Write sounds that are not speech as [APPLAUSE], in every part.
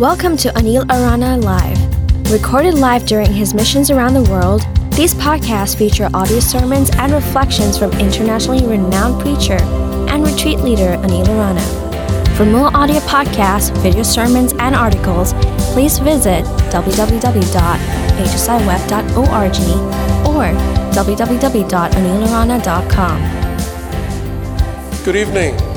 Welcome to Anil Arana Live. Recorded live during his missions around the world, these podcasts feature audio sermons and reflections from internationally renowned preacher and retreat leader Anil Arana. For more audio podcasts, video sermons, and articles, please visit www.hsiweb.org or www.anilarana.com. Good evening.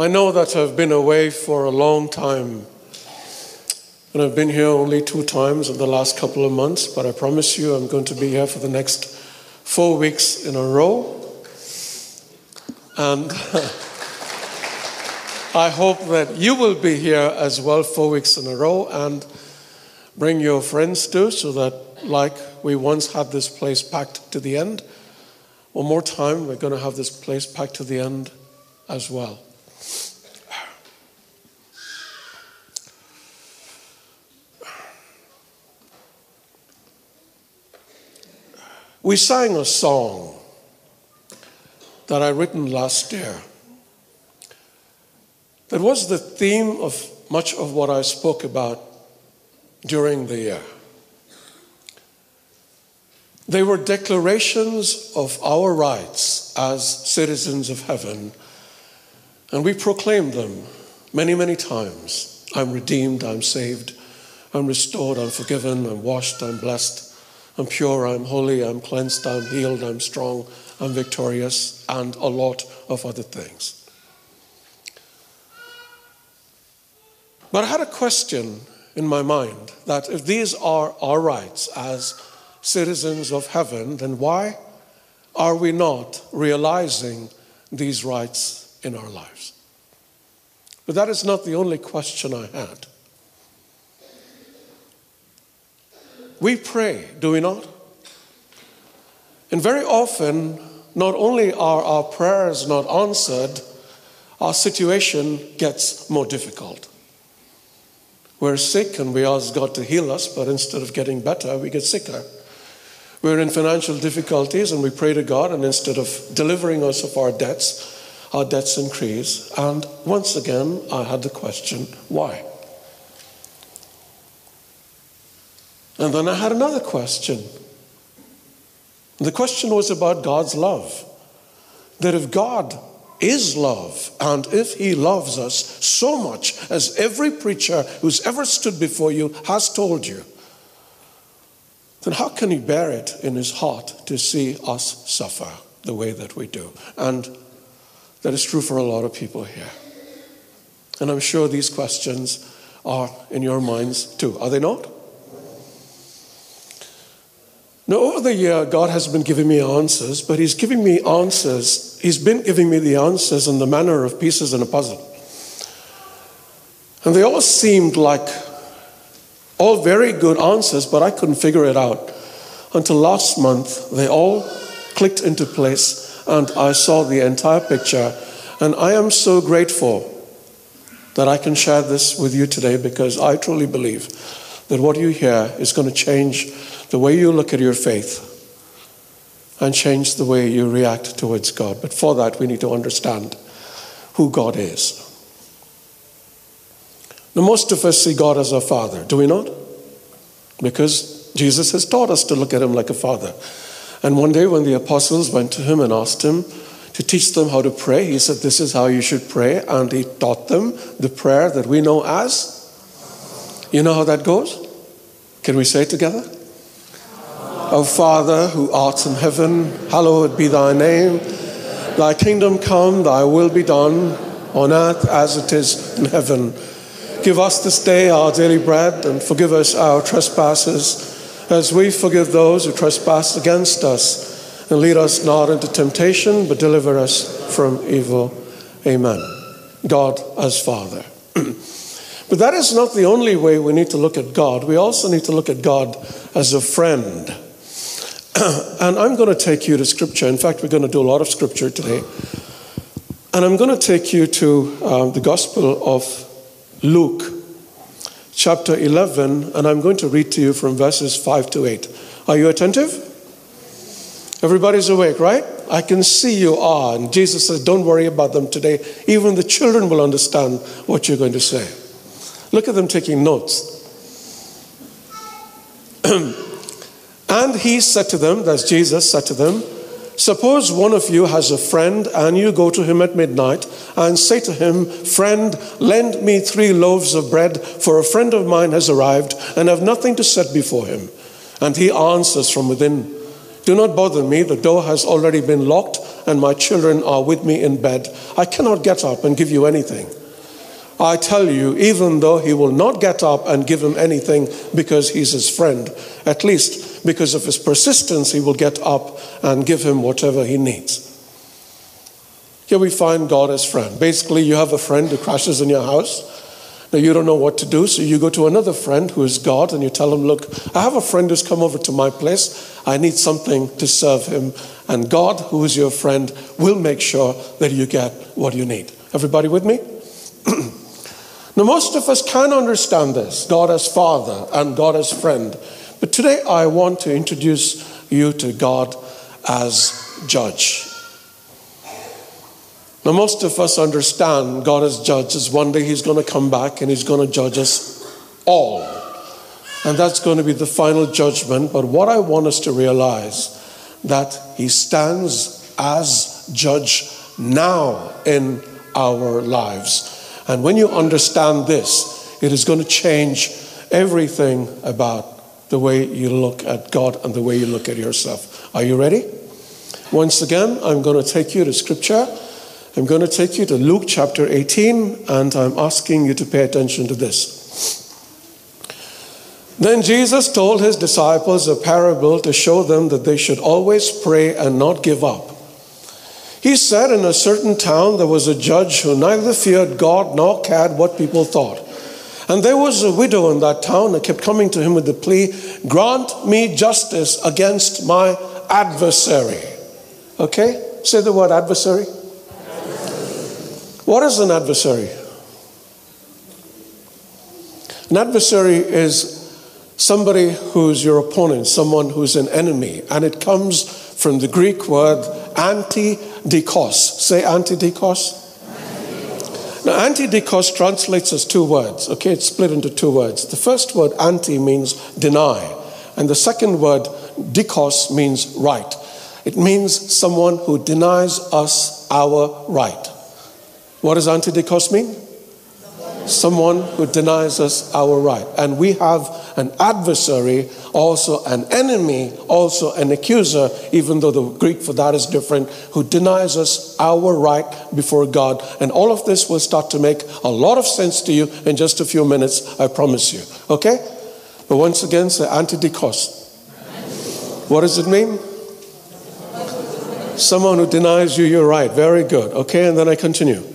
I know that I've been away for a long time. And I've been here only two times in the last couple of months, but I promise you I'm going to be here for the next four weeks in a row. And [LAUGHS] I hope that you will be here as well four weeks in a row and bring your friends too, so that, like we once had this place packed to the end, one more time we're going to have this place packed to the end as well. We sang a song that I written last year. That was the theme of much of what I spoke about during the year. They were declarations of our rights as citizens of heaven, and we proclaimed them many, many times. I'm redeemed, I'm saved, I'm restored, I'm forgiven, I'm washed, I'm blessed. I'm pure, I'm holy, I'm cleansed, I'm healed, I'm strong, I'm victorious, and a lot of other things. But I had a question in my mind that if these are our rights as citizens of heaven, then why are we not realizing these rights in our lives? But that is not the only question I had. We pray, do we not? And very often, not only are our prayers not answered, our situation gets more difficult. We're sick and we ask God to heal us, but instead of getting better, we get sicker. We're in financial difficulties and we pray to God, and instead of delivering us of our debts, our debts increase. And once again, I had the question why? And then I had another question. The question was about God's love. That if God is love, and if He loves us so much, as every preacher who's ever stood before you has told you, then how can He bear it in His heart to see us suffer the way that we do? And that is true for a lot of people here. And I'm sure these questions are in your minds too, are they not? Now, over the year, God has been giving me answers, but He's giving me answers. He's been giving me the answers in the manner of pieces in a puzzle. And they all seemed like all very good answers, but I couldn't figure it out. Until last month, they all clicked into place, and I saw the entire picture. And I am so grateful that I can share this with you today because I truly believe that what you hear is going to change the way you look at your faith and change the way you react towards God. But for that, we need to understand who God is. Now, most of us see God as a father, do we not? Because Jesus has taught us to look at him like a father. And one day, when the apostles went to him and asked him to teach them how to pray, he said, This is how you should pray. And he taught them the prayer that we know as. You know how that goes? Can we say it together? O Father, who art in heaven, hallowed be thy name. Thy kingdom come, thy will be done, on earth as it is in heaven. Give us this day our daily bread, and forgive us our trespasses, as we forgive those who trespass against us. And lead us not into temptation, but deliver us from evil. Amen. God as Father. [CLEARS THROAT] but that is not the only way we need to look at God. We also need to look at God as a friend. [CLEARS THROAT] and I'm going to take you to scripture. In fact, we're going to do a lot of scripture today. And I'm going to take you to um, the Gospel of Luke, chapter 11, and I'm going to read to you from verses 5 to 8. Are you attentive? Everybody's awake, right? I can see you are. And Jesus says, Don't worry about them today. Even the children will understand what you're going to say. Look at them taking notes. [CLEARS THROAT] and he said to them, that's Jesus said to them, Suppose one of you has a friend and you go to him at midnight and say to him, Friend, lend me three loaves of bread, for a friend of mine has arrived and have nothing to set before him. And he answers from within, Do not bother me, the door has already been locked and my children are with me in bed. I cannot get up and give you anything. I tell you, even though he will not get up and give him anything because he's his friend, at least because of his persistence, he will get up and give him whatever he needs. Here we find God as friend. Basically, you have a friend who crashes in your house. Now, you don't know what to do, so you go to another friend who is God and you tell him, Look, I have a friend who's come over to my place. I need something to serve him. And God, who is your friend, will make sure that you get what you need. Everybody with me? [CLEARS THROAT] Now, most of us can understand this God as Father and God as friend. But today I want to introduce you to God as Judge. Now, most of us understand God as Judge is one day He's going to come back and He's going to judge us all. And that's going to be the final judgment. But what I want us to realize that He stands as Judge now in our lives. And when you understand this, it is going to change everything about the way you look at God and the way you look at yourself. Are you ready? Once again, I'm going to take you to scripture. I'm going to take you to Luke chapter 18, and I'm asking you to pay attention to this. Then Jesus told his disciples a parable to show them that they should always pray and not give up. He said, In a certain town there was a judge who neither feared God nor cared what people thought. And there was a widow in that town that kept coming to him with the plea, Grant me justice against my adversary. Okay? Say the word adversary. What is an adversary? An adversary is somebody who's your opponent, someone who's an enemy. And it comes from the Greek word anti dikos. Say anti dikos. Now, anti dikos translates as two words. Okay, it's split into two words. The first word, anti, means deny, and the second word, dikos, means right. It means someone who denies us our right. What does anti dikos mean? Someone who denies us our right. And we have an adversary, also an enemy, also an accuser, even though the Greek for that is different, who denies us our right before God. And all of this will start to make a lot of sense to you in just a few minutes, I promise you. Okay? But once again, say antidikos. What does it mean? Someone who denies you your right. Very good. Okay, and then I continue.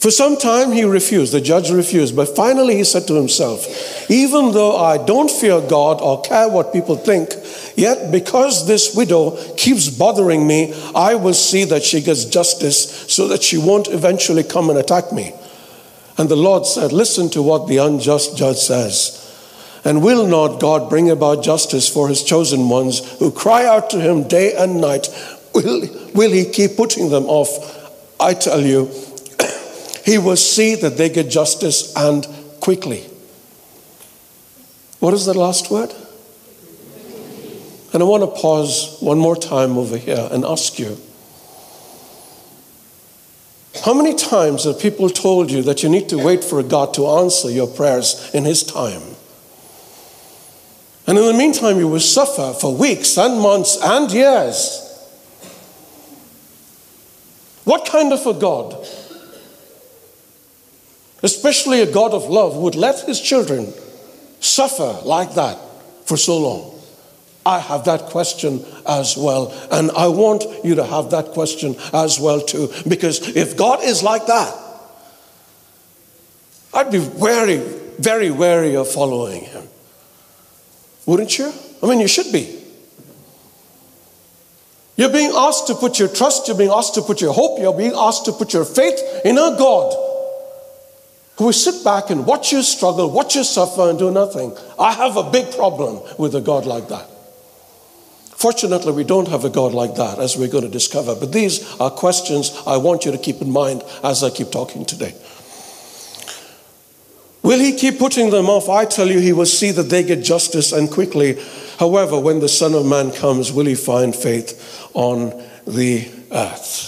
For some time he refused, the judge refused, but finally he said to himself, Even though I don't fear God or care what people think, yet because this widow keeps bothering me, I will see that she gets justice so that she won't eventually come and attack me. And the Lord said, Listen to what the unjust judge says. And will not God bring about justice for his chosen ones who cry out to him day and night? Will, will he keep putting them off? I tell you, he will see that they get justice and quickly. What is the last word? And I want to pause one more time over here and ask you how many times have people told you that you need to wait for God to answer your prayers in His time? And in the meantime, you will suffer for weeks and months and years. What kind of a God especially a God of love, would let his children suffer like that for so long? I have that question as well. And I want you to have that question as well, too. Because if God is like that, I'd be very, very wary of following him. Wouldn't you? I mean, you should be. You're being asked to put your trust, you're being asked to put your hope, you're being asked to put your faith in a God who will sit back and watch you struggle, watch you suffer, and do nothing. I have a big problem with a God like that. Fortunately, we don't have a God like that, as we're going to discover. But these are questions I want you to keep in mind as I keep talking today. Will he keep putting them off? I tell you, he will see that they get justice and quickly. However, when the Son of Man comes, will he find faith on the earth?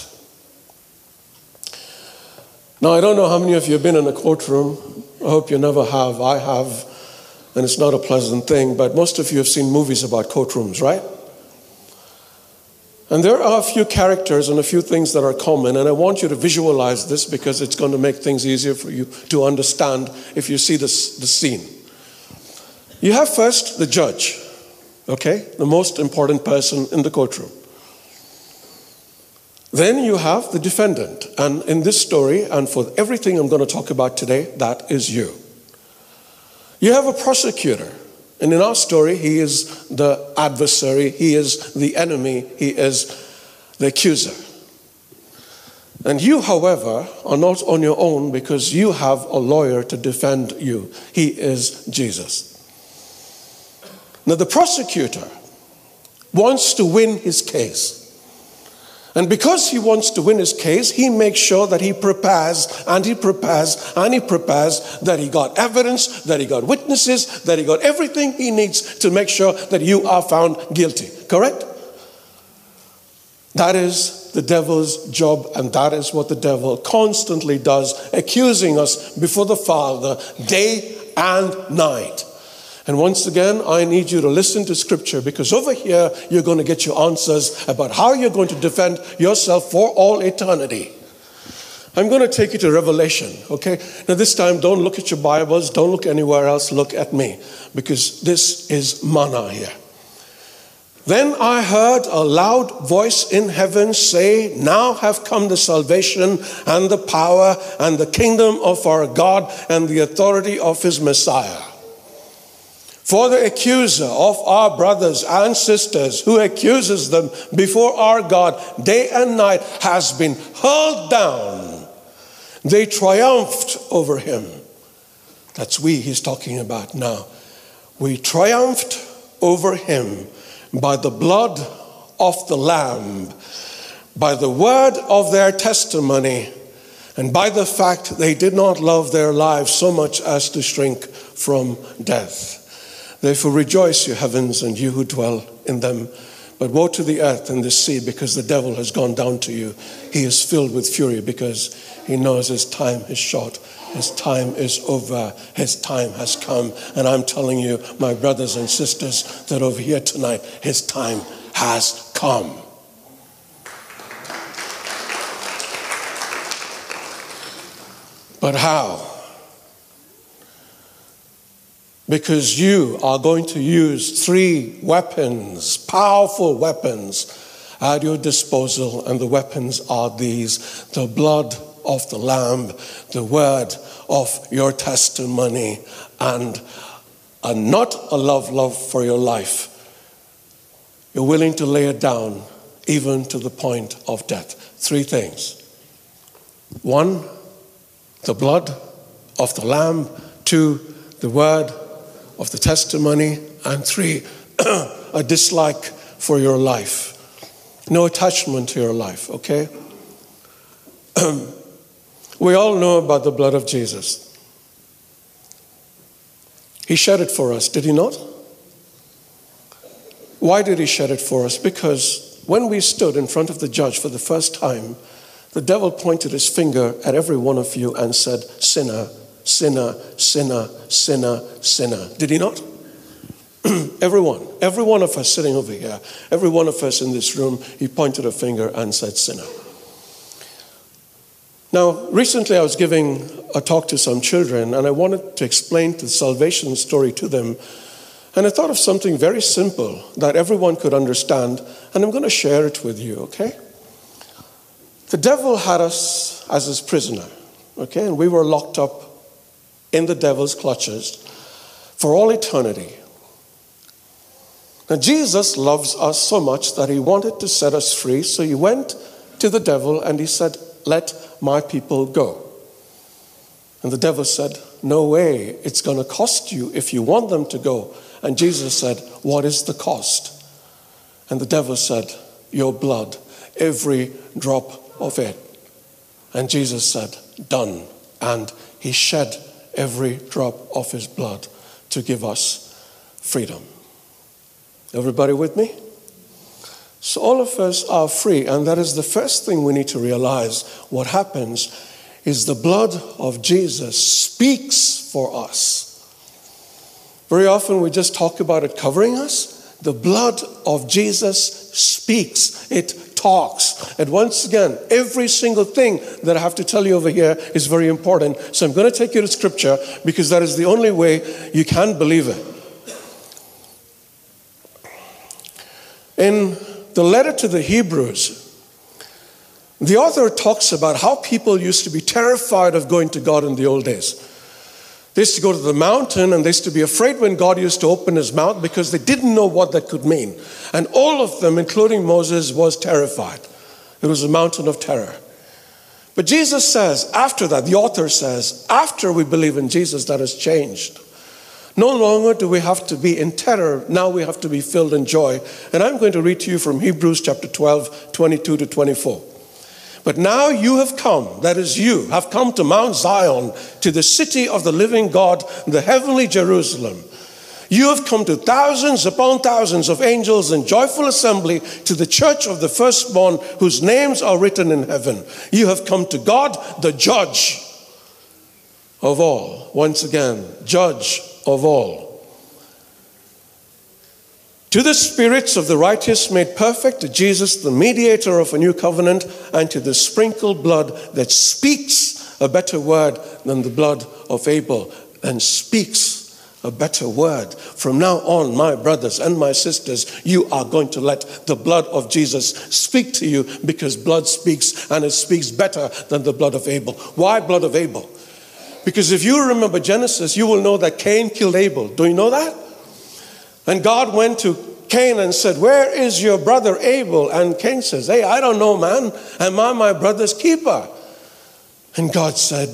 Now, I don't know how many of you have been in a courtroom. I hope you never have. I have, and it's not a pleasant thing, but most of you have seen movies about courtrooms, right? And there are a few characters and a few things that are common, and I want you to visualize this because it's going to make things easier for you to understand if you see this, the scene. You have first the judge, okay, the most important person in the courtroom. Then you have the defendant. And in this story, and for everything I'm going to talk about today, that is you. You have a prosecutor. And in our story, he is the adversary, he is the enemy, he is the accuser. And you, however, are not on your own because you have a lawyer to defend you. He is Jesus. Now, the prosecutor wants to win his case. And because he wants to win his case, he makes sure that he prepares and he prepares and he prepares that he got evidence, that he got witnesses, that he got everything he needs to make sure that you are found guilty. Correct? That is the devil's job, and that is what the devil constantly does, accusing us before the Father day and night. And once again, I need you to listen to scripture because over here you're going to get your answers about how you're going to defend yourself for all eternity. I'm going to take you to Revelation, okay? Now, this time, don't look at your Bibles, don't look anywhere else, look at me because this is manna here. Then I heard a loud voice in heaven say, Now have come the salvation and the power and the kingdom of our God and the authority of his Messiah. For the accuser of our brothers and sisters who accuses them before our God day and night has been hurled down. They triumphed over him. That's we he's talking about now. We triumphed over him by the blood of the Lamb, by the word of their testimony, and by the fact they did not love their lives so much as to shrink from death. Therefore rejoice, you heavens, and you who dwell in them. But woe to the earth and the sea, because the devil has gone down to you. He is filled with fury because he knows his time is short. His time is over. His time has come. And I'm telling you, my brothers and sisters, that over here tonight, his time has come. But how? Because you are going to use three weapons, powerful weapons, at your disposal. And the weapons are these the blood of the Lamb, the word of your testimony, and a, not a love, love for your life. You're willing to lay it down even to the point of death. Three things. One, the blood of the Lamb. Two, the word of the testimony, and three, [CLEARS THROAT] a dislike for your life. No attachment to your life, okay? [CLEARS THROAT] we all know about the blood of Jesus. He shed it for us, did he not? Why did he shed it for us? Because when we stood in front of the judge for the first time, the devil pointed his finger at every one of you and said, Sinner, sinner, sinner, sinner, sinner. Did he not? [CLEARS THROAT] Everyone, every one of us sitting over here, every one of us in this room, he pointed a finger and said, Sinner. Now, recently I was giving a talk to some children and I wanted to explain the salvation story to them. And I thought of something very simple that everyone could understand, and I'm going to share it with you, okay? The devil had us as his prisoner, okay? And we were locked up in the devil's clutches for all eternity. Now, Jesus loves us so much that he wanted to set us free, so he went to the devil and he said, Let my people go. And the devil said, No way, it's going to cost you if you want them to go. And Jesus said, What is the cost? And the devil said, Your blood, every drop of it. And Jesus said, Done. And he shed every drop of his blood to give us freedom. Everybody with me? So all of us are free, and that is the first thing we need to realize. What happens is the blood of Jesus speaks for us. Very often we just talk about it covering us. The blood of Jesus speaks, it talks. And once again, every single thing that I have to tell you over here is very important. So I'm going to take you to scripture because that is the only way you can believe it. In the letter to the Hebrews, the author talks about how people used to be terrified of going to God in the old days. They used to go to the mountain and they used to be afraid when God used to open his mouth because they didn't know what that could mean. And all of them, including Moses, was terrified. It was a mountain of terror. But Jesus says, after that, the author says, after we believe in Jesus, that has changed. No longer do we have to be in terror, now we have to be filled in joy. And I'm going to read to you from Hebrews chapter 12, 22 to 24. But now you have come, that is, you have come to Mount Zion, to the city of the living God, the heavenly Jerusalem. You have come to thousands upon thousands of angels in joyful assembly to the church of the firstborn whose names are written in heaven. You have come to God, the judge of all. Once again, judge of all. To the spirits of the righteous made perfect, to Jesus, the mediator of a new covenant, and to the sprinkled blood that speaks a better word than the blood of Abel, and speaks a better word. From now on, my brothers and my sisters, you are going to let the blood of Jesus speak to you because blood speaks and it speaks better than the blood of Abel. Why blood of Abel? Because if you remember Genesis, you will know that Cain killed Abel. Do you know that? And God went to Cain and said, Where is your brother Abel? And Cain says, Hey, I don't know, man. Am I my brother's keeper? And God said,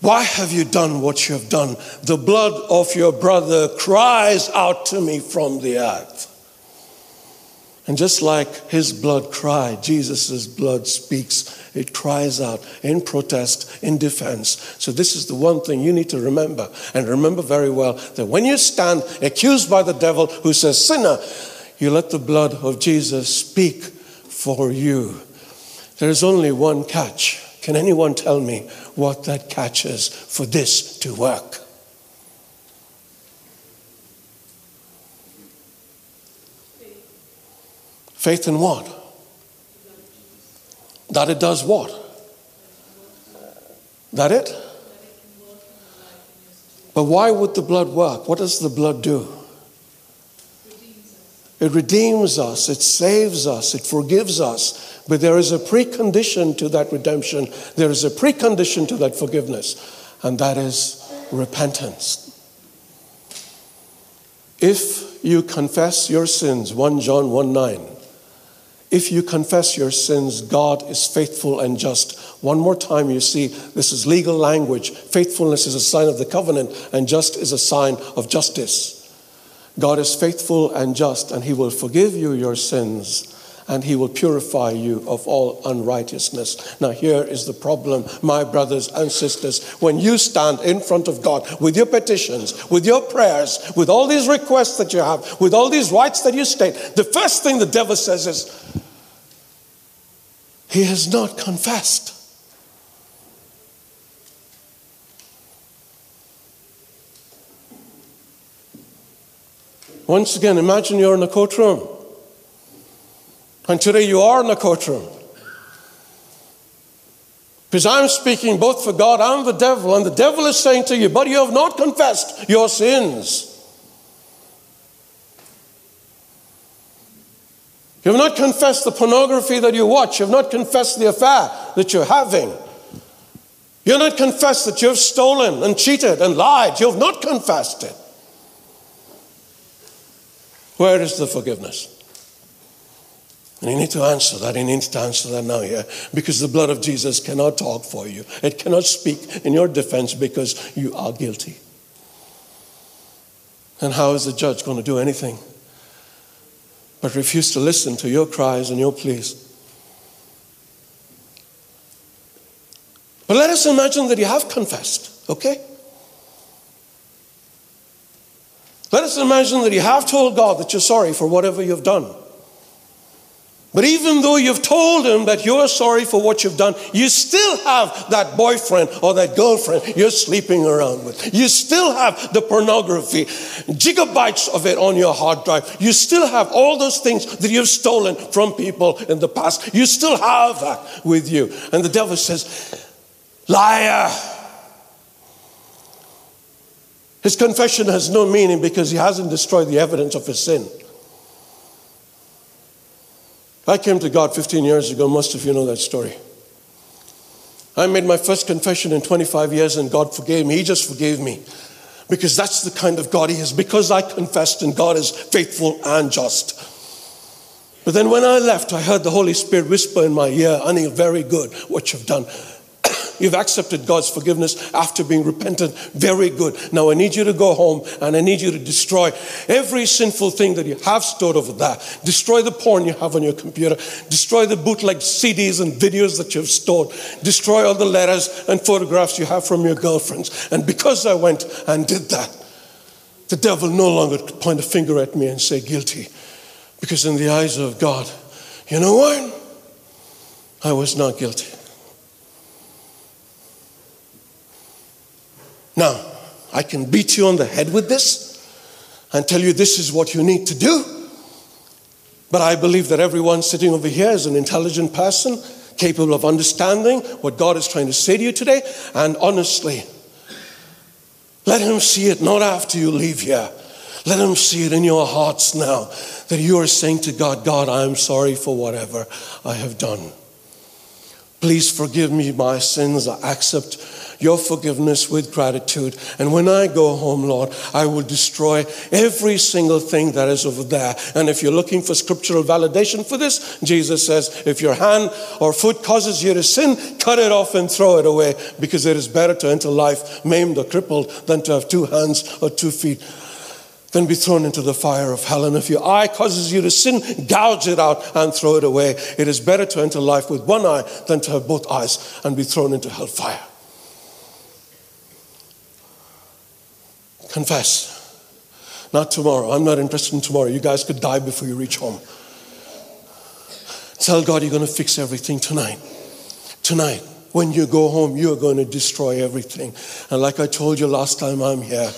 Why have you done what you have done? The blood of your brother cries out to me from the earth. And just like his blood cried, Jesus' blood speaks. It cries out in protest, in defense. So, this is the one thing you need to remember. And remember very well that when you stand accused by the devil who says, Sinner, you let the blood of Jesus speak for you. There is only one catch. Can anyone tell me what that catch is for this to work? Faith in what? That it does what? That it? But why would the blood work? What does the blood do? It redeems us, it saves us, it forgives us. But there is a precondition to that redemption, there is a precondition to that forgiveness, and that is repentance. If you confess your sins, 1 John 1 9, if you confess your sins, God is faithful and just. One more time, you see, this is legal language. Faithfulness is a sign of the covenant, and just is a sign of justice. God is faithful and just, and He will forgive you your sins and he will purify you of all unrighteousness. Now, here is the problem, my brothers and sisters. When you stand in front of God with your petitions, with your prayers, with all these requests that you have, with all these rights that you state, the first thing the devil says is, He has not confessed. Once again, imagine you're in a courtroom. And today you are in the courtroom. Because I'm speaking both for God and the devil, and the devil is saying to you, But you have not confessed your sins. You have not confessed the pornography that you watch. You have not confessed the affair that you're having. You have not confessed that you have stolen and cheated and lied. You have not confessed it. Where is the forgiveness? And you need to answer that. You need to answer that now here because the blood of Jesus cannot talk for you. It cannot speak in your defense because you are guilty. And how is the judge going to do anything? but refuse to listen to your cries and your pleas. But let us imagine that you have confessed, okay? Let us imagine that you have told God that you're sorry for whatever you've done. But even though you've told him that you're sorry for what you've done, you still have that boyfriend or that girlfriend you're sleeping around with. You still have the pornography, gigabytes of it on your hard drive. You still have all those things that you've stolen from people in the past. You still have that with you. And the devil says, Liar! His confession has no meaning because he hasn't destroyed the evidence of his sin. I came to God 15 years ago. Most of you know that story. I made my first confession in 25 years and God forgave me. He just forgave me because that's the kind of God He is. Because I confessed and God is faithful and just. But then when I left, I heard the Holy Spirit whisper in my ear, Honey, very good what you've done. You've accepted God's forgiveness after being repentant. Very good. Now I need you to go home and I need you to destroy every sinful thing that you have stored over there. Destroy the porn you have on your computer. Destroy the bootleg CDs and videos that you've stored. Destroy all the letters and photographs you have from your girlfriends. And because I went and did that, the devil no longer could point a finger at me and say guilty. Because in the eyes of God, you know what? I was not guilty. Now, I can beat you on the head with this and tell you this is what you need to do. But I believe that everyone sitting over here is an intelligent person, capable of understanding what God is trying to say to you today. And honestly, let Him see it not after you leave here. Let Him see it in your hearts now that you are saying to God, God, I am sorry for whatever I have done. Please forgive me my sins. I accept your forgiveness with gratitude. And when I go home, Lord, I will destroy every single thing that is over there. And if you're looking for scriptural validation for this, Jesus says, if your hand or foot causes you to sin, cut it off and throw it away because it is better to enter life maimed or crippled than to have two hands or two feet than be thrown into the fire of hell. And if your eye causes you to sin, gouge it out and throw it away. It is better to enter life with one eye than to have both eyes and be thrown into hellfire. Confess. Not tomorrow. I'm not interested in tomorrow. You guys could die before you reach home. Tell God you're going to fix everything tonight. Tonight. When you go home, you're going to destroy everything. And like I told you last time I'm here,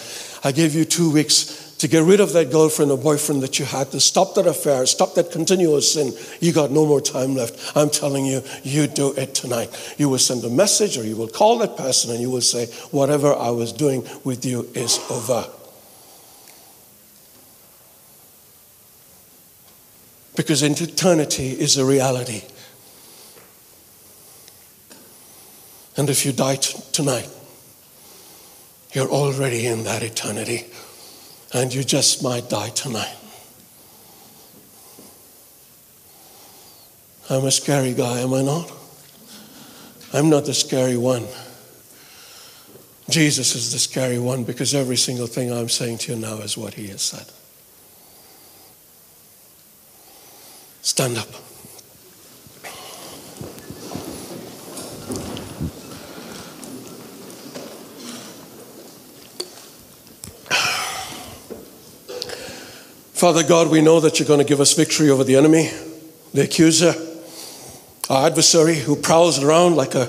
I gave you two weeks to get rid of that girlfriend or boyfriend that you had, to stop that affair, stop that continuous sin. You got no more time left. I'm telling you, you do it tonight. You will send a message or you will call that person and you will say, Whatever I was doing with you is over. Because eternity is a reality. And if you die t- tonight, you're already in that eternity and you just might die tonight. I'm a scary guy, am I not? I'm not the scary one. Jesus is the scary one because every single thing I'm saying to you now is what he has said. Stand up. Father God, we know that you're going to give us victory over the enemy, the accuser, our adversary who prowls around like a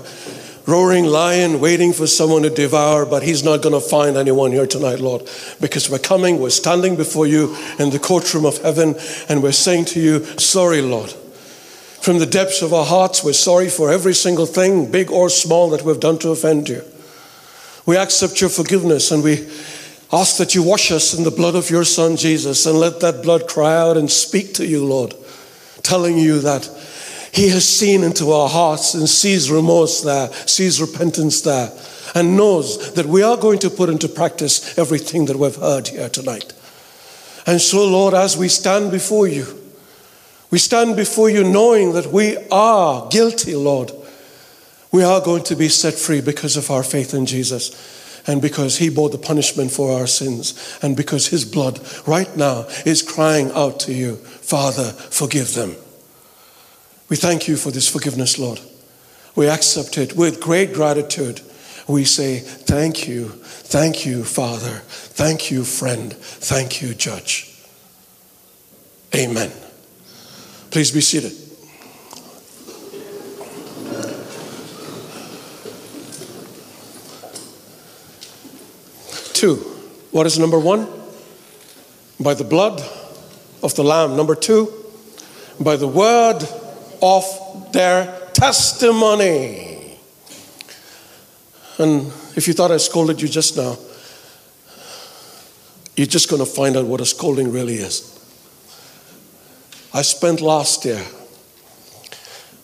roaring lion waiting for someone to devour, but he's not going to find anyone here tonight, Lord, because we're coming, we're standing before you in the courtroom of heaven, and we're saying to you, Sorry, Lord. From the depths of our hearts, we're sorry for every single thing, big or small, that we've done to offend you. We accept your forgiveness and we Ask that you wash us in the blood of your Son, Jesus, and let that blood cry out and speak to you, Lord, telling you that He has seen into our hearts and sees remorse there, sees repentance there, and knows that we are going to put into practice everything that we've heard here tonight. And so, Lord, as we stand before you, we stand before you knowing that we are guilty, Lord. We are going to be set free because of our faith in Jesus. And because he bore the punishment for our sins, and because his blood right now is crying out to you, Father, forgive them. We thank you for this forgiveness, Lord. We accept it with great gratitude. We say, Thank you, thank you, Father, thank you, friend, thank you, Judge. Amen. Please be seated. Two. What is number one? By the blood of the Lamb. Number two, by the word of their testimony. And if you thought I scolded you just now, you're just going to find out what a scolding really is. I spent last year,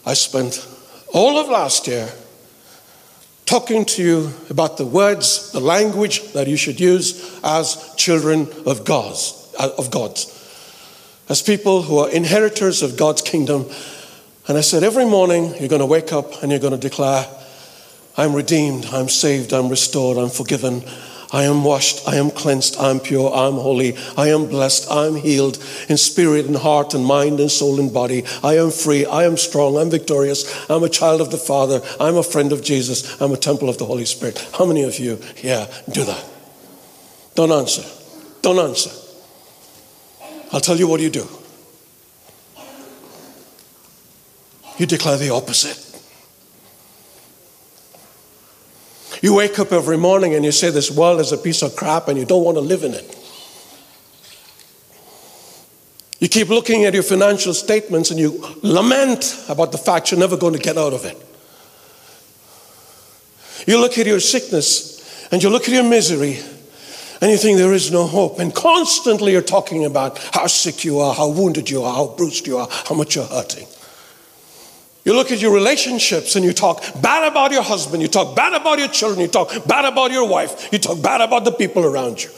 I spent all of last year talking to you about the words, the language that you should use as children of God's, uh, of God's, as people who are inheritors of God's kingdom. And I said, every morning you're going to wake up and you're going to declare, I'm redeemed, I'm saved, I'm restored, I'm forgiven, I am washed, I am cleansed, I am pure, I am holy, I am blessed, I am healed in spirit and heart and mind and soul and body. I am free, I am strong, I'm victorious, I'm a child of the Father, I'm a friend of Jesus, I'm a temple of the Holy Spirit. How many of you here do that? Don't answer. Don't answer. I'll tell you what you do. You declare the opposite. You wake up every morning and you say, This world is a piece of crap and you don't want to live in it. You keep looking at your financial statements and you lament about the fact you're never going to get out of it. You look at your sickness and you look at your misery and you think there is no hope. And constantly you're talking about how sick you are, how wounded you are, how bruised you are, how much you're hurting. You look at your relationships and you talk bad about your husband, you talk bad about your children, you talk bad about your wife, you talk bad about the people around you.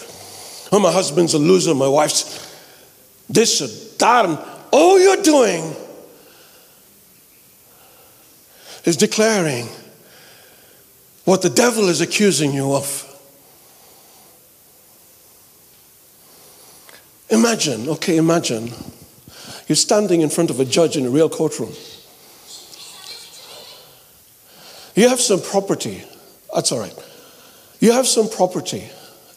Oh, my husband's a loser, my wife's this or that. And all you're doing is declaring what the devil is accusing you of. Imagine, okay, imagine you're standing in front of a judge in a real courtroom. You have some property. That's all right. You have some property,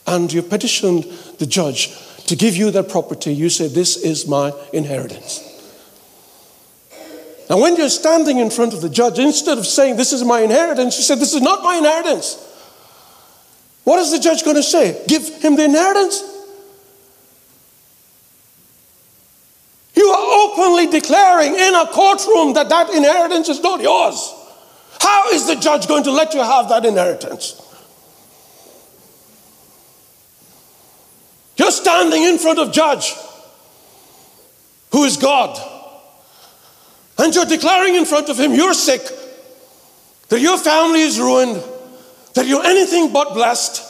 and you petitioned the judge to give you that property. You say, This is my inheritance. Now, when you're standing in front of the judge, instead of saying, This is my inheritance, you say, This is not my inheritance. What is the judge going to say? Give him the inheritance? You are openly declaring in a courtroom that that inheritance is not yours. How is the judge going to let you have that inheritance? You're standing in front of judge who is God. And you're declaring in front of him you're sick, that your family is ruined, that you're anything but blessed.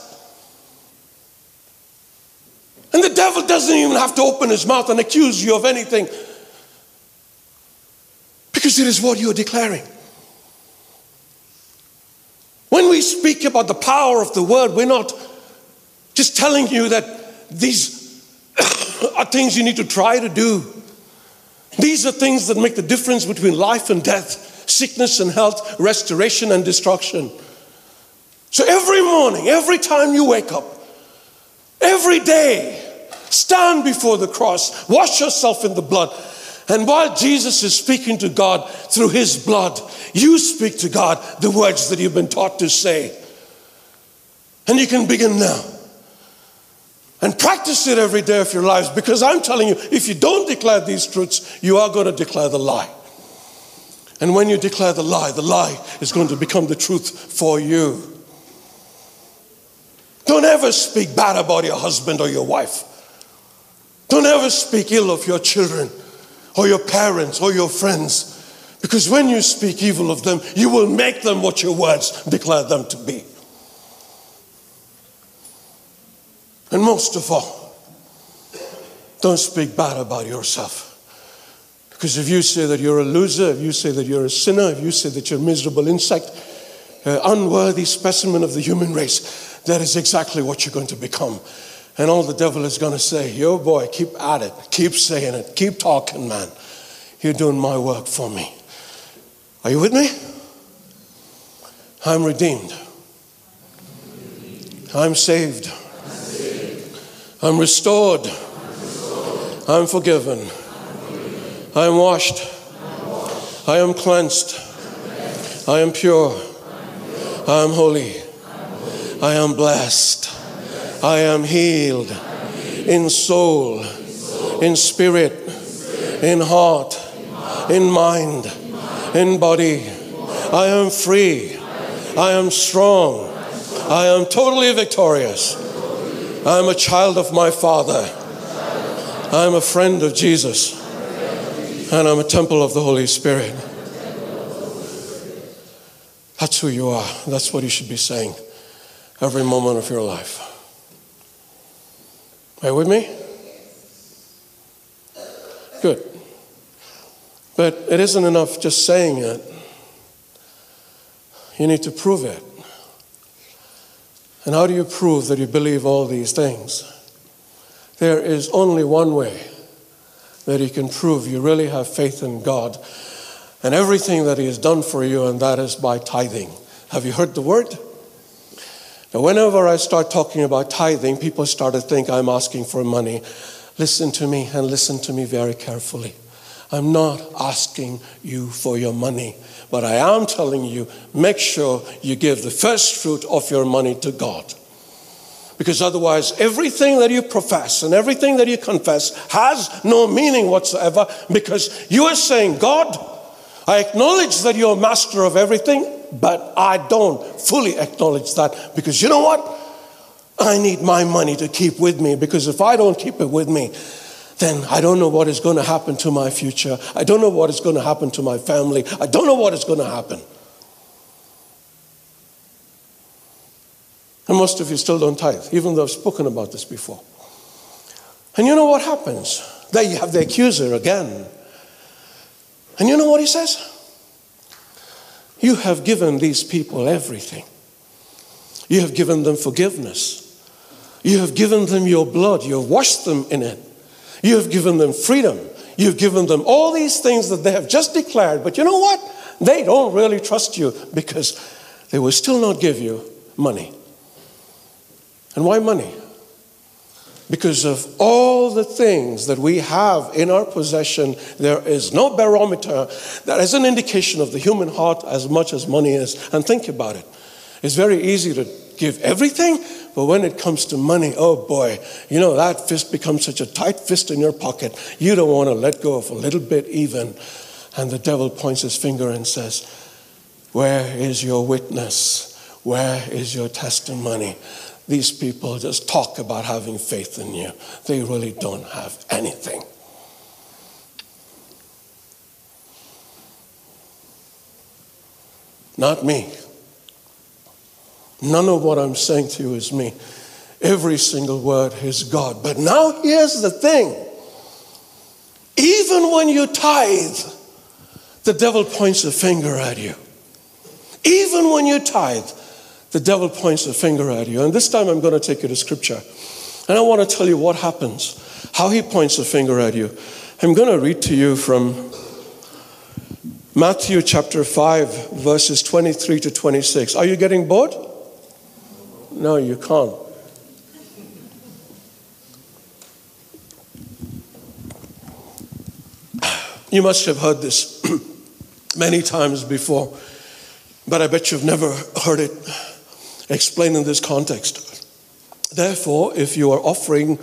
And the devil doesn't even have to open his mouth and accuse you of anything because it is what you're declaring. When we speak about the power of the word, we're not just telling you that these [COUGHS] are things you need to try to do. These are things that make the difference between life and death, sickness and health, restoration and destruction. So every morning, every time you wake up, every day, stand before the cross, wash yourself in the blood, and while Jesus is speaking to God through his blood, you speak to God the words that you've been taught to say. And you can begin now. And practice it every day of your lives because I'm telling you, if you don't declare these truths, you are going to declare the lie. And when you declare the lie, the lie is going to become the truth for you. Don't ever speak bad about your husband or your wife. Don't ever speak ill of your children or your parents or your friends. Because when you speak evil of them, you will make them what your words declare them to be. And most of all, don't speak bad about yourself. Because if you say that you're a loser, if you say that you're a sinner, if you say that you're a miserable insect, uh, unworthy specimen of the human race, that is exactly what you're going to become. And all the devil is going to say, Yo, boy, keep at it. Keep saying it. Keep talking, man. You're doing my work for me. Are you with me? I'm redeemed. I'm saved. I'm restored. I'm forgiven. I'm washed. I am cleansed. I am pure. I am holy. I am blessed. I am healed in soul, in spirit, in heart, in mind, in body. I am free. I am strong. I am totally victorious. I am a child of my Father. I am a friend of Jesus. And I'm a temple of the Holy Spirit. That's who you are. That's what you should be saying every moment of your life. Are you with me? Good. But it isn't enough just saying it. You need to prove it. And how do you prove that you believe all these things? There is only one way that you can prove you really have faith in God and everything that He has done for you, and that is by tithing. Have you heard the word? Now, whenever I start talking about tithing, people start to think I'm asking for money. Listen to me and listen to me very carefully. I'm not asking you for your money, but I am telling you make sure you give the first fruit of your money to God. Because otherwise, everything that you profess and everything that you confess has no meaning whatsoever because you are saying, God, I acknowledge that you're master of everything, but I don't fully acknowledge that because you know what? I need my money to keep with me because if I don't keep it with me, then I don't know what is going to happen to my future. I don't know what is going to happen to my family. I don't know what is going to happen. And most of you still don't tithe, even though I've spoken about this before. And you know what happens? There you have the accuser again. And you know what he says? You have given these people everything. You have given them forgiveness. You have given them your blood. You have washed them in it. You have given them freedom. You've given them all these things that they have just declared. But you know what? They don't really trust you because they will still not give you money. And why money? Because of all the things that we have in our possession, there is no barometer that is an indication of the human heart as much as money is. And think about it. It's very easy to give everything, but when it comes to money, oh boy, you know, that fist becomes such a tight fist in your pocket. You don't want to let go of a little bit even. And the devil points his finger and says, Where is your witness? Where is your testimony? These people just talk about having faith in you. They really don't have anything. Not me. None of what I'm saying to you is me. Every single word is God. But now here's the thing even when you tithe, the devil points a finger at you. Even when you tithe, the devil points a finger at you. And this time I'm going to take you to scripture. And I want to tell you what happens, how he points a finger at you. I'm going to read to you from Matthew chapter 5, verses 23 to 26. Are you getting bored? No, you can't. You must have heard this [CLEARS THROAT] many times before, but I bet you've never heard it explained in this context. Therefore, if you are offering,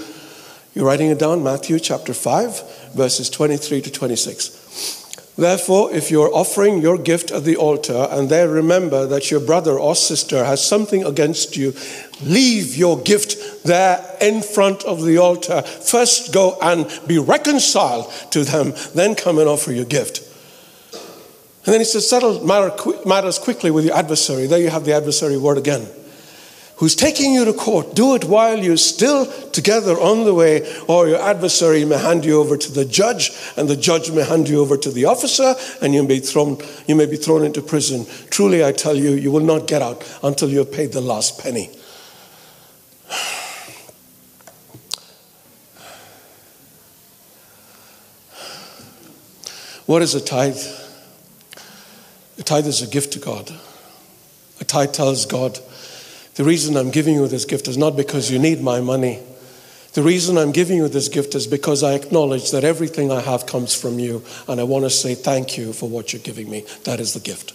you're writing it down, Matthew chapter 5, verses 23 to 26. Therefore, if you are offering your gift at the altar and there remember that your brother or sister has something against you, leave your gift there in front of the altar. First go and be reconciled to them, then come and offer your gift. And then he says, settle matters quickly with your adversary. There you have the adversary word again. Who's taking you to court, do it while you're still together on the way, or your adversary may hand you over to the judge, and the judge may hand you over to the officer, and you may, thrown, you may be thrown into prison. Truly, I tell you, you will not get out until you have paid the last penny. What is a tithe? A tithe is a gift to God. A tithe tells God, the reason I'm giving you this gift is not because you need my money. The reason I'm giving you this gift is because I acknowledge that everything I have comes from you, and I want to say thank you for what you're giving me. That is the gift.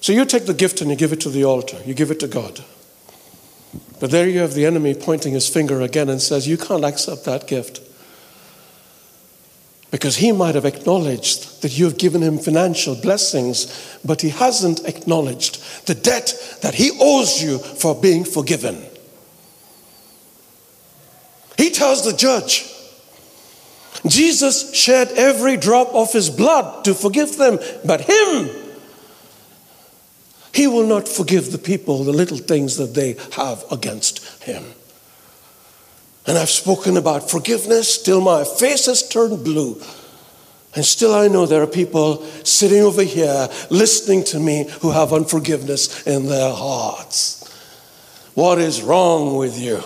So you take the gift and you give it to the altar, you give it to God. But there you have the enemy pointing his finger again and says, You can't accept that gift. Because he might have acknowledged that you have given him financial blessings, but he hasn't acknowledged the debt that he owes you for being forgiven. He tells the judge, Jesus shed every drop of his blood to forgive them, but him, he will not forgive the people the little things that they have against him. And I've spoken about forgiveness till my face has turned blue. And still, I know there are people sitting over here listening to me who have unforgiveness in their hearts. What is wrong with you?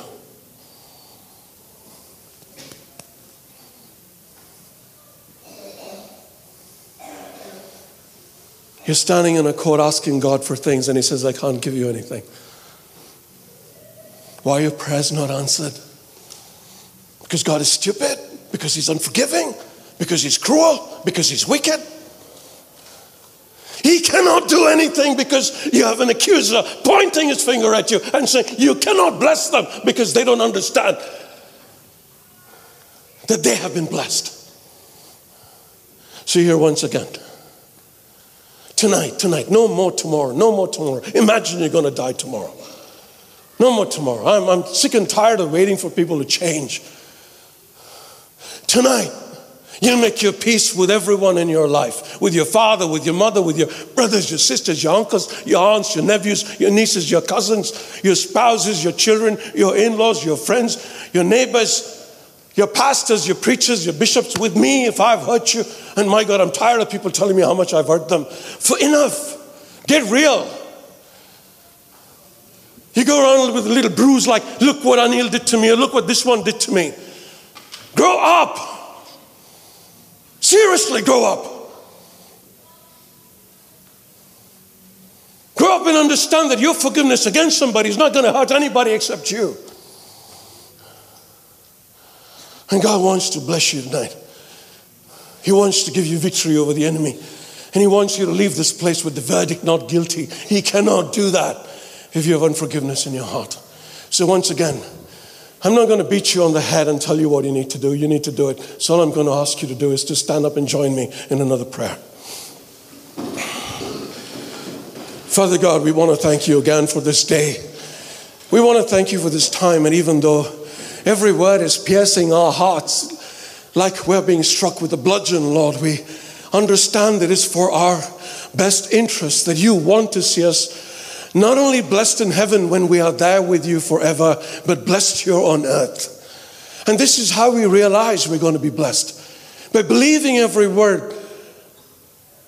You're standing in a court asking God for things, and He says, I can't give you anything. Why are your prayers not answered? Because God is stupid? Because He's unforgiving? Because He's cruel? Because He's wicked? He cannot do anything because you have an accuser pointing his finger at you and saying, You cannot bless them because they don't understand that they have been blessed. So, here once again. Tonight, tonight, no more tomorrow, no more tomorrow. Imagine you're going to die tomorrow. No more tomorrow. I'm, I'm sick and tired of waiting for people to change. Tonight, you make your peace with everyone in your life with your father, with your mother, with your brothers, your sisters, your uncles, your aunts, your nephews, your nieces, your cousins, your spouses, your children, your in laws, your friends, your neighbors, your pastors, your preachers, your bishops, with me if I've hurt you. And my God, I'm tired of people telling me how much I've hurt them. For enough. Get real. You go around with a little bruise like, look what Anil did to me, or look what this one did to me. Grow up. Seriously, grow up. Grow up and understand that your forgiveness against somebody is not going to hurt anybody except you. And God wants to bless you tonight. He wants to give you victory over the enemy. And He wants you to leave this place with the verdict not guilty. He cannot do that if you have unforgiveness in your heart. So, once again, I'm not going to beat you on the head and tell you what you need to do. You need to do it. So, all I'm going to ask you to do is to stand up and join me in another prayer. Father God, we want to thank you again for this day. We want to thank you for this time. And even though every word is piercing our hearts like we're being struck with a bludgeon, Lord, we understand that it is for our best interest that you want to see us not only blessed in heaven when we are there with you forever, but blessed here on earth. And this is how we realize we're going to be blessed by believing every word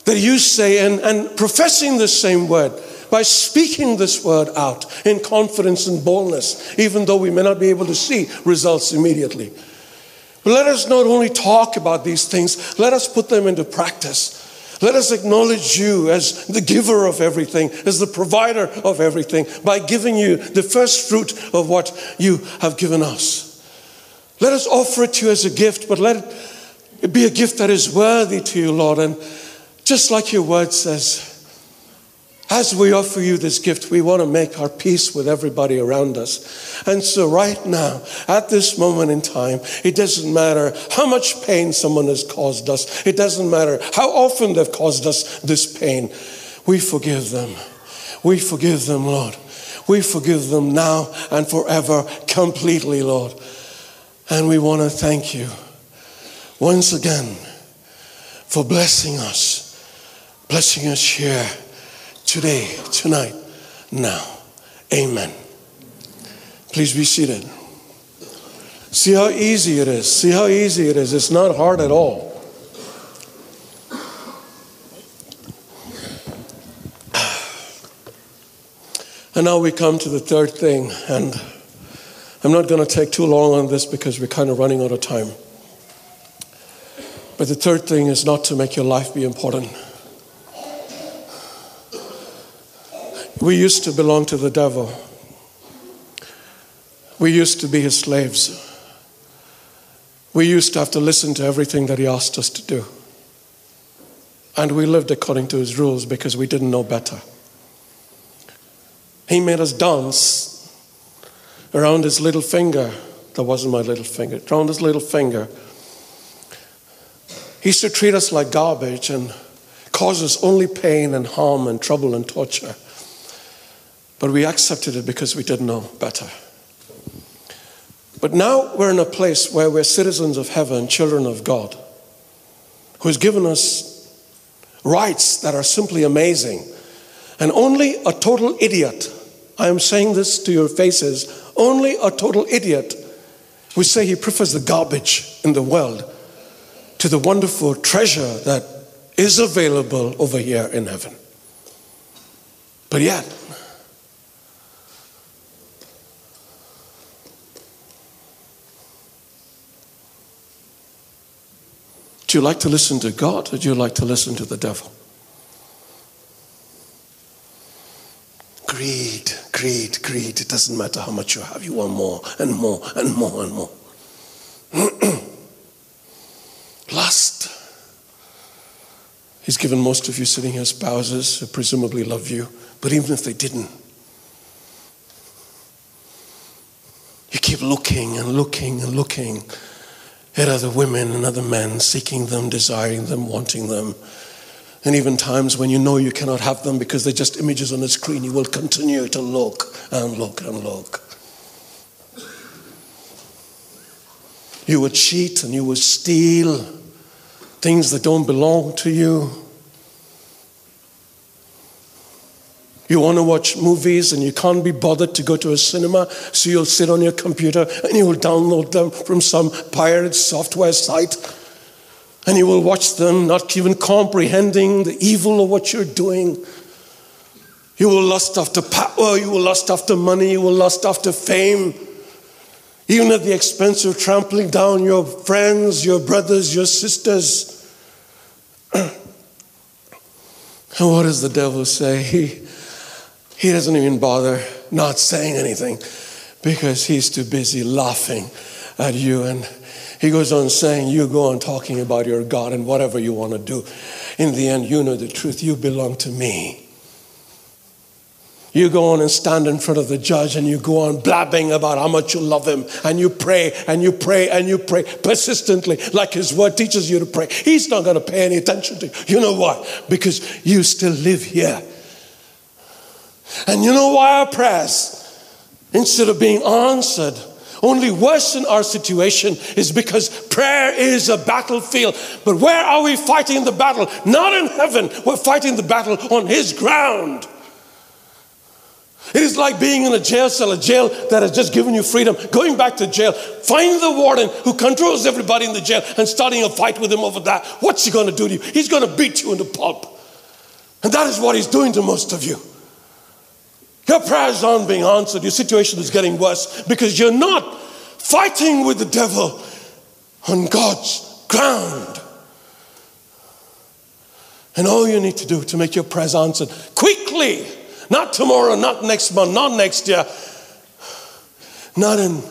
that you say and, and professing the same word, by speaking this word out in confidence and boldness, even though we may not be able to see results immediately. But let us not only talk about these things, let us put them into practice. Let us acknowledge you as the giver of everything, as the provider of everything, by giving you the first fruit of what you have given us. Let us offer it to you as a gift, but let it be a gift that is worthy to you, Lord. And just like your word says, as we offer you this gift, we want to make our peace with everybody around us. And so, right now, at this moment in time, it doesn't matter how much pain someone has caused us, it doesn't matter how often they've caused us this pain. We forgive them. We forgive them, Lord. We forgive them now and forever completely, Lord. And we want to thank you once again for blessing us, blessing us here today, tonight, now. Amen. Please be seated. See how easy it is. See how easy it is. It's not hard at all. And now we come to the third thing, and I'm not going to take too long on this because we're kind of running out of time. But the third thing is not to make your life be important. We used to belong to the devil. We used to be his slaves. We used to have to listen to everything that he asked us to do. And we lived according to his rules because we didn't know better. He made us dance around his little finger. That wasn't my little finger, around his little finger. He used to treat us like garbage and cause us only pain and harm and trouble and torture. But we accepted it because we didn't know better. But now we're in a place where we're citizens of heaven, children of God, who's given us rights that are simply amazing. And only a total idiot, I am saying this to your faces, only a total idiot would say he prefers the garbage in the world to the wonderful treasure that is available over here in heaven. But yet, Do you like to listen to God or do you like to listen to the devil? Greed, greed, greed. It doesn't matter how much you have, you want more and more and more and more. [CLEARS THROAT] Lust. He's given most of you sitting here spouses who presumably love you, but even if they didn't, you keep looking and looking and looking at other women and other men, seeking them, desiring them, wanting them. And even times when you know you cannot have them because they're just images on the screen, you will continue to look and look and look. You will cheat and you will steal things that don't belong to you. You want to watch movies and you can't be bothered to go to a cinema, so you'll sit on your computer and you will download them from some pirate software site. And you will watch them, not even comprehending the evil of what you're doing. You will lust after power, you will lust after money, you will lust after fame. Even at the expense of trampling down your friends, your brothers, your sisters. [CLEARS THROAT] and what does the devil say? He, [LAUGHS] he doesn't even bother not saying anything because he's too busy laughing at you. And he goes on saying, You go on talking about your God and whatever you want to do. In the end, you know the truth. You belong to me. You go on and stand in front of the judge and you go on blabbing about how much you love him and you pray and you pray and you pray persistently like his word teaches you to pray. He's not going to pay any attention to you. You know why? Because you still live here and you know why our prayers, instead of being answered, only worsen our situation is because prayer is a battlefield. But where are we fighting the battle? Not in heaven, we're fighting the battle on His ground. It is like being in a jail cell, a jail that has just given you freedom, going back to jail, finding the warden who controls everybody in the jail and starting a fight with him over that. What's he going to do to you? He's going to beat you in the pulp. And that is what he's doing to most of you. Your prayers aren't being answered. Your situation is getting worse because you're not fighting with the devil on God's ground. And all you need to do to make your prayers answered quickly, not tomorrow, not next month, not next year, not in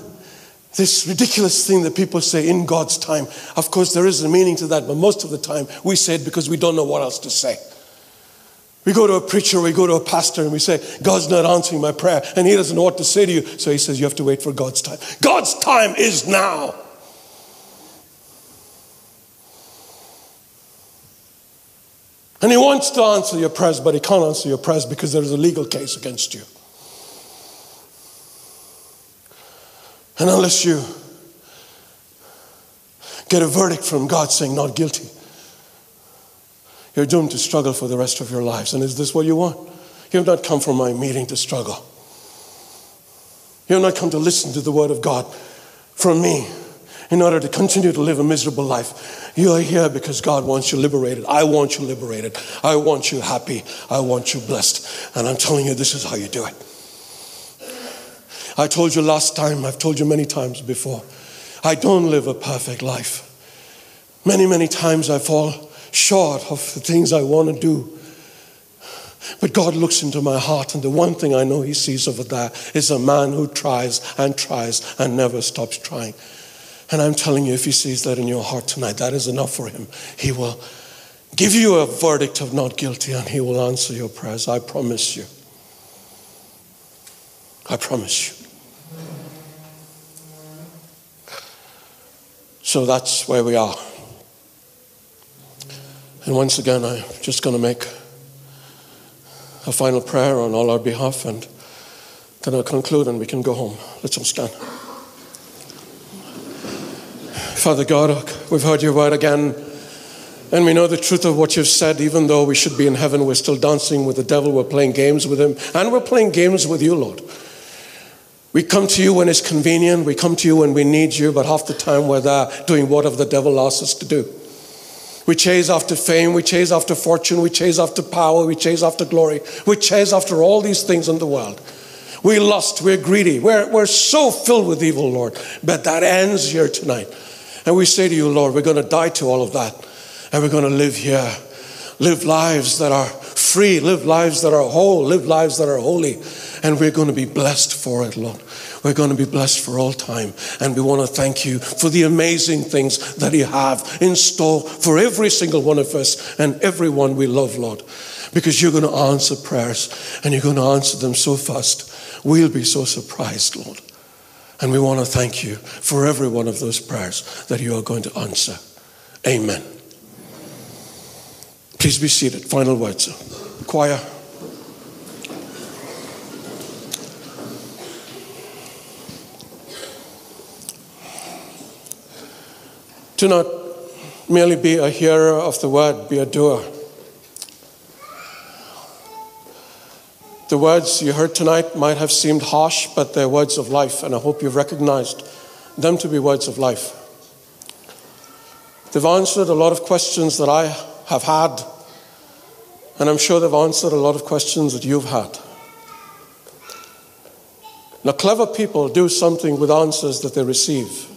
this ridiculous thing that people say in God's time. Of course, there is a meaning to that, but most of the time we say it because we don't know what else to say. We go to a preacher, we go to a pastor, and we say, God's not answering my prayer, and he doesn't know what to say to you. So he says, You have to wait for God's time. God's time is now. And he wants to answer your prayers, but he can't answer your prayers because there is a legal case against you. And unless you get a verdict from God saying not guilty, you're doomed to struggle for the rest of your lives. And is this what you want? You have not come for my meeting to struggle. You have not come to listen to the word of God from me in order to continue to live a miserable life. You are here because God wants you liberated. I want you liberated. I want you happy. I want you blessed. And I'm telling you, this is how you do it. I told you last time, I've told you many times before, I don't live a perfect life. Many, many times I fall short of the things I want to do. But God looks into my heart, and the one thing I know He sees over there is a man who tries and tries and never stops trying. And I'm telling you, if He sees that in your heart tonight, that is enough for Him. He will give you a verdict of not guilty, and He will answer your prayers. I promise you. I promise you. So that's where we are. And once again, I'm just going to make a final prayer on all our behalf, and then I'll conclude and we can go home. Let's all stand. Father God, we've heard your word again, and we know the truth of what you've said. Even though we should be in heaven, we're still dancing with the devil, we're playing games with him, and we're playing games with you, Lord. We come to you when it's convenient, we come to you when we need you, but half the time we're there doing whatever the devil asks us to do. We chase after fame, we chase after fortune, we chase after power, we chase after glory, we chase after all these things in the world. We lust, we're greedy, we're, we're so filled with evil, Lord. But that ends here tonight. And we say to you, Lord, we're going to die to all of that. And we're going to live here. Live lives that are free, live lives that are whole, live lives that are holy. And we're going to be blessed for it, Lord. We're going to be blessed for all time. And we want to thank you for the amazing things that you have in store for every single one of us and everyone we love, Lord. Because you're going to answer prayers and you're going to answer them so fast. We'll be so surprised, Lord. And we want to thank you for every one of those prayers that you are going to answer. Amen. Please be seated. Final words. Choir. Do not merely be a hearer of the word, be a doer. The words you heard tonight might have seemed harsh, but they're words of life, and I hope you've recognized them to be words of life. They've answered a lot of questions that I have had, and I'm sure they've answered a lot of questions that you've had. Now, clever people do something with answers that they receive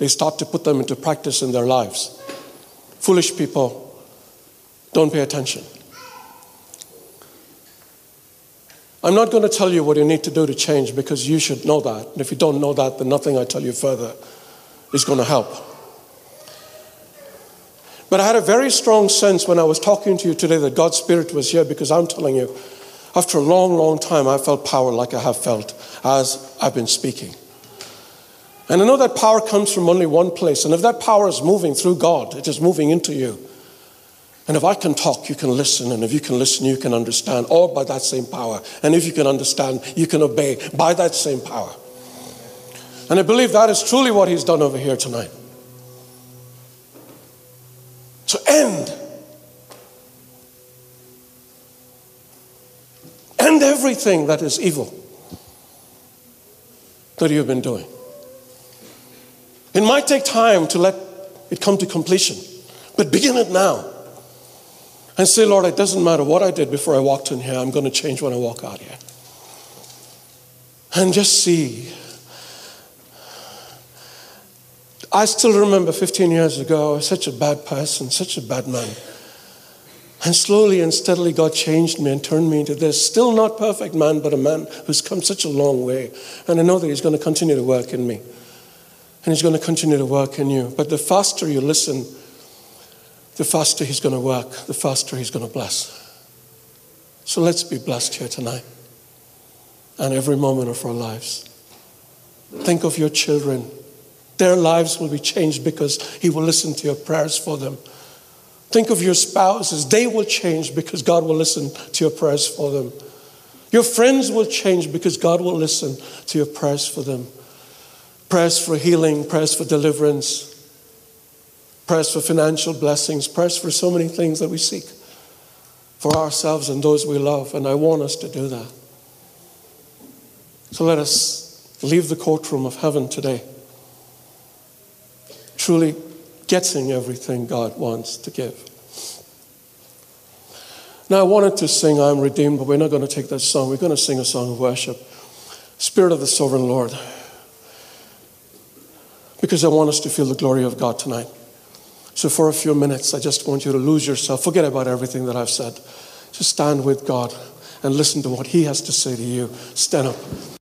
they start to put them into practice in their lives. Foolish people don't pay attention. I'm not going to tell you what you need to do to change because you should know that. And if you don't know that, then nothing I tell you further is going to help. But I had a very strong sense when I was talking to you today that God's Spirit was here because I'm telling you, after a long, long time, I felt power like I have felt as I've been speaking. And I know that power comes from only one place. And if that power is moving through God, it is moving into you. And if I can talk, you can listen. And if you can listen, you can understand, all by that same power. And if you can understand, you can obey by that same power. And I believe that is truly what He's done over here tonight. To end. End everything that is evil that you've been doing. It might take time to let it come to completion, but begin it now. And say, Lord, it doesn't matter what I did before I walked in here, I'm going to change when I walk out here. And just see. I still remember 15 years ago, I was such a bad person, such a bad man. And slowly and steadily, God changed me and turned me into this still not perfect man, but a man who's come such a long way. And I know that He's going to continue to work in me. And He's going to continue to work in you. But the faster you listen, the faster He's going to work, the faster He's going to bless. So let's be blessed here tonight and every moment of our lives. Think of your children. Their lives will be changed because He will listen to your prayers for them. Think of your spouses. They will change because God will listen to your prayers for them. Your friends will change because God will listen to your prayers for them prayers for healing, prayers for deliverance, prayers for financial blessings, prayers for so many things that we seek for ourselves and those we love. And I want us to do that. So let us leave the courtroom of heaven today, truly getting everything God wants to give. Now, I wanted to sing I'm Redeemed, but we're not going to take that song. We're going to sing a song of worship. Spirit of the Sovereign Lord. Because I want us to feel the glory of God tonight. So, for a few minutes, I just want you to lose yourself. Forget about everything that I've said. Just stand with God and listen to what He has to say to you. Stand up.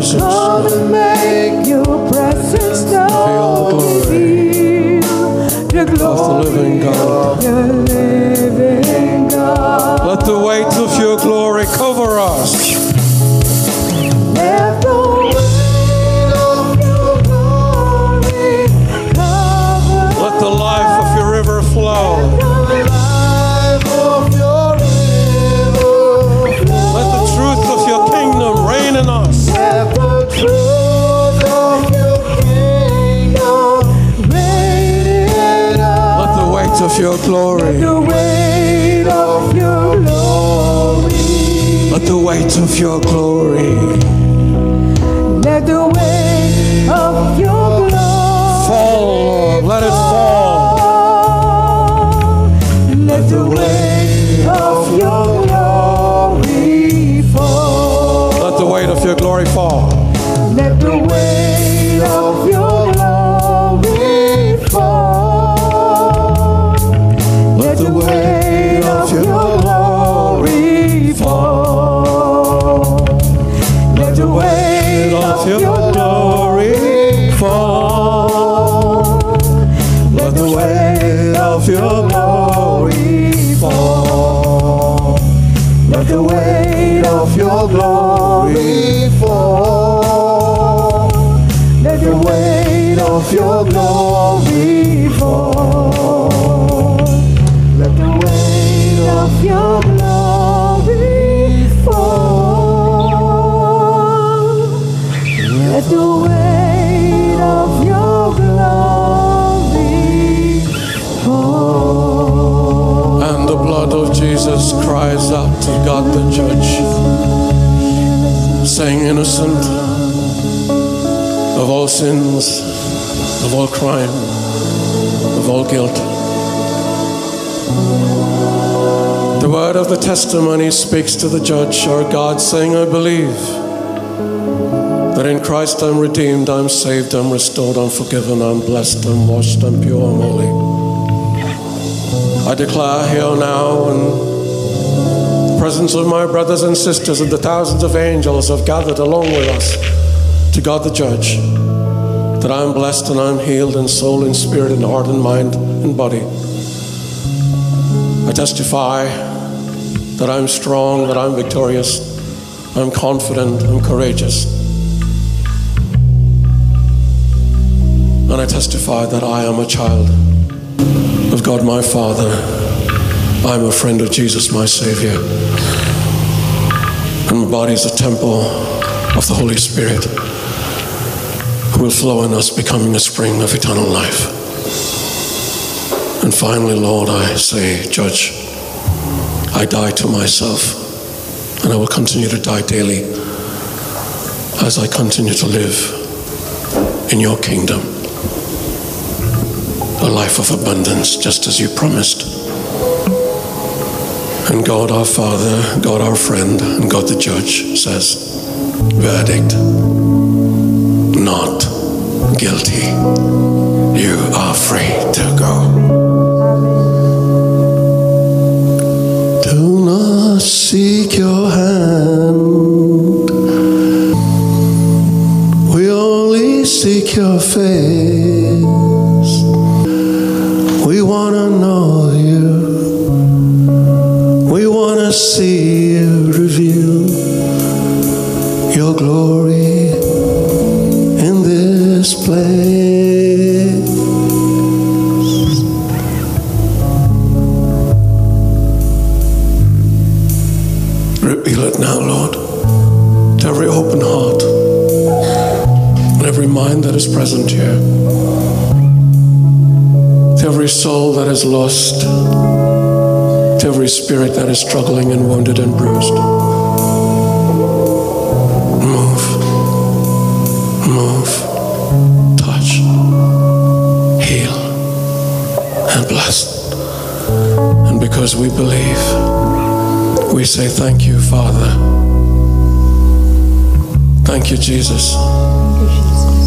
Presence known. and make your presence known. Reveal the glory living God. the living God. Let the weight of your glory cover us. Your glory, The weight of your glory. let the weight of your glory Let the weight of your glory fall, Let it fall. Of all sins, of all crime, of all guilt. The word of the testimony speaks to the judge, our God, saying, I believe that in Christ I'm redeemed, I'm saved, I'm restored, I'm forgiven, I'm blessed, I'm washed, I'm pure, I'm holy. I declare here now the presence of my brothers and sisters and the thousands of angels have gathered along with us to God the Judge that I am blessed and I'm healed in soul and spirit and heart and mind and body. I testify that I'm strong, that I'm victorious, I'm confident, I'm courageous. And I testify that I am a child of God my Father. I'm a friend of Jesus my Savior. And my body is a temple of the Holy Spirit who will flow in us, becoming a spring of eternal life. And finally, Lord, I say, Judge, I die to myself, and I will continue to die daily as I continue to live in your kingdom a life of abundance, just as you promised. And God our Father, God our friend, and God the Judge says, verdict, not guilty. You are free to go. Thank you, Jesus.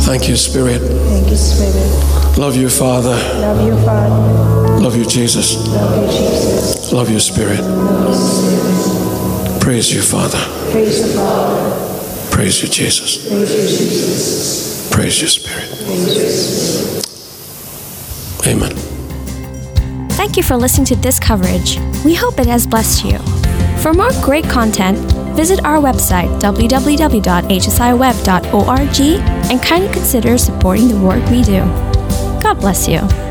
Thank you, Spirit. Thank you, Spirit. Love you, Father. Love you, Father. Love you, Jesus. Love you, Jesus. Love you, Spirit. Praise you, Father. Praise the Father. Praise you, Jesus. Praise you, Jesus. Praise you, Spirit. Praise you, Spirit. Amen. Thank you for listening to this coverage. We hope it has blessed you. For more great content, visit our website www.hsiweb.org and kindly consider supporting the work we do. God bless you.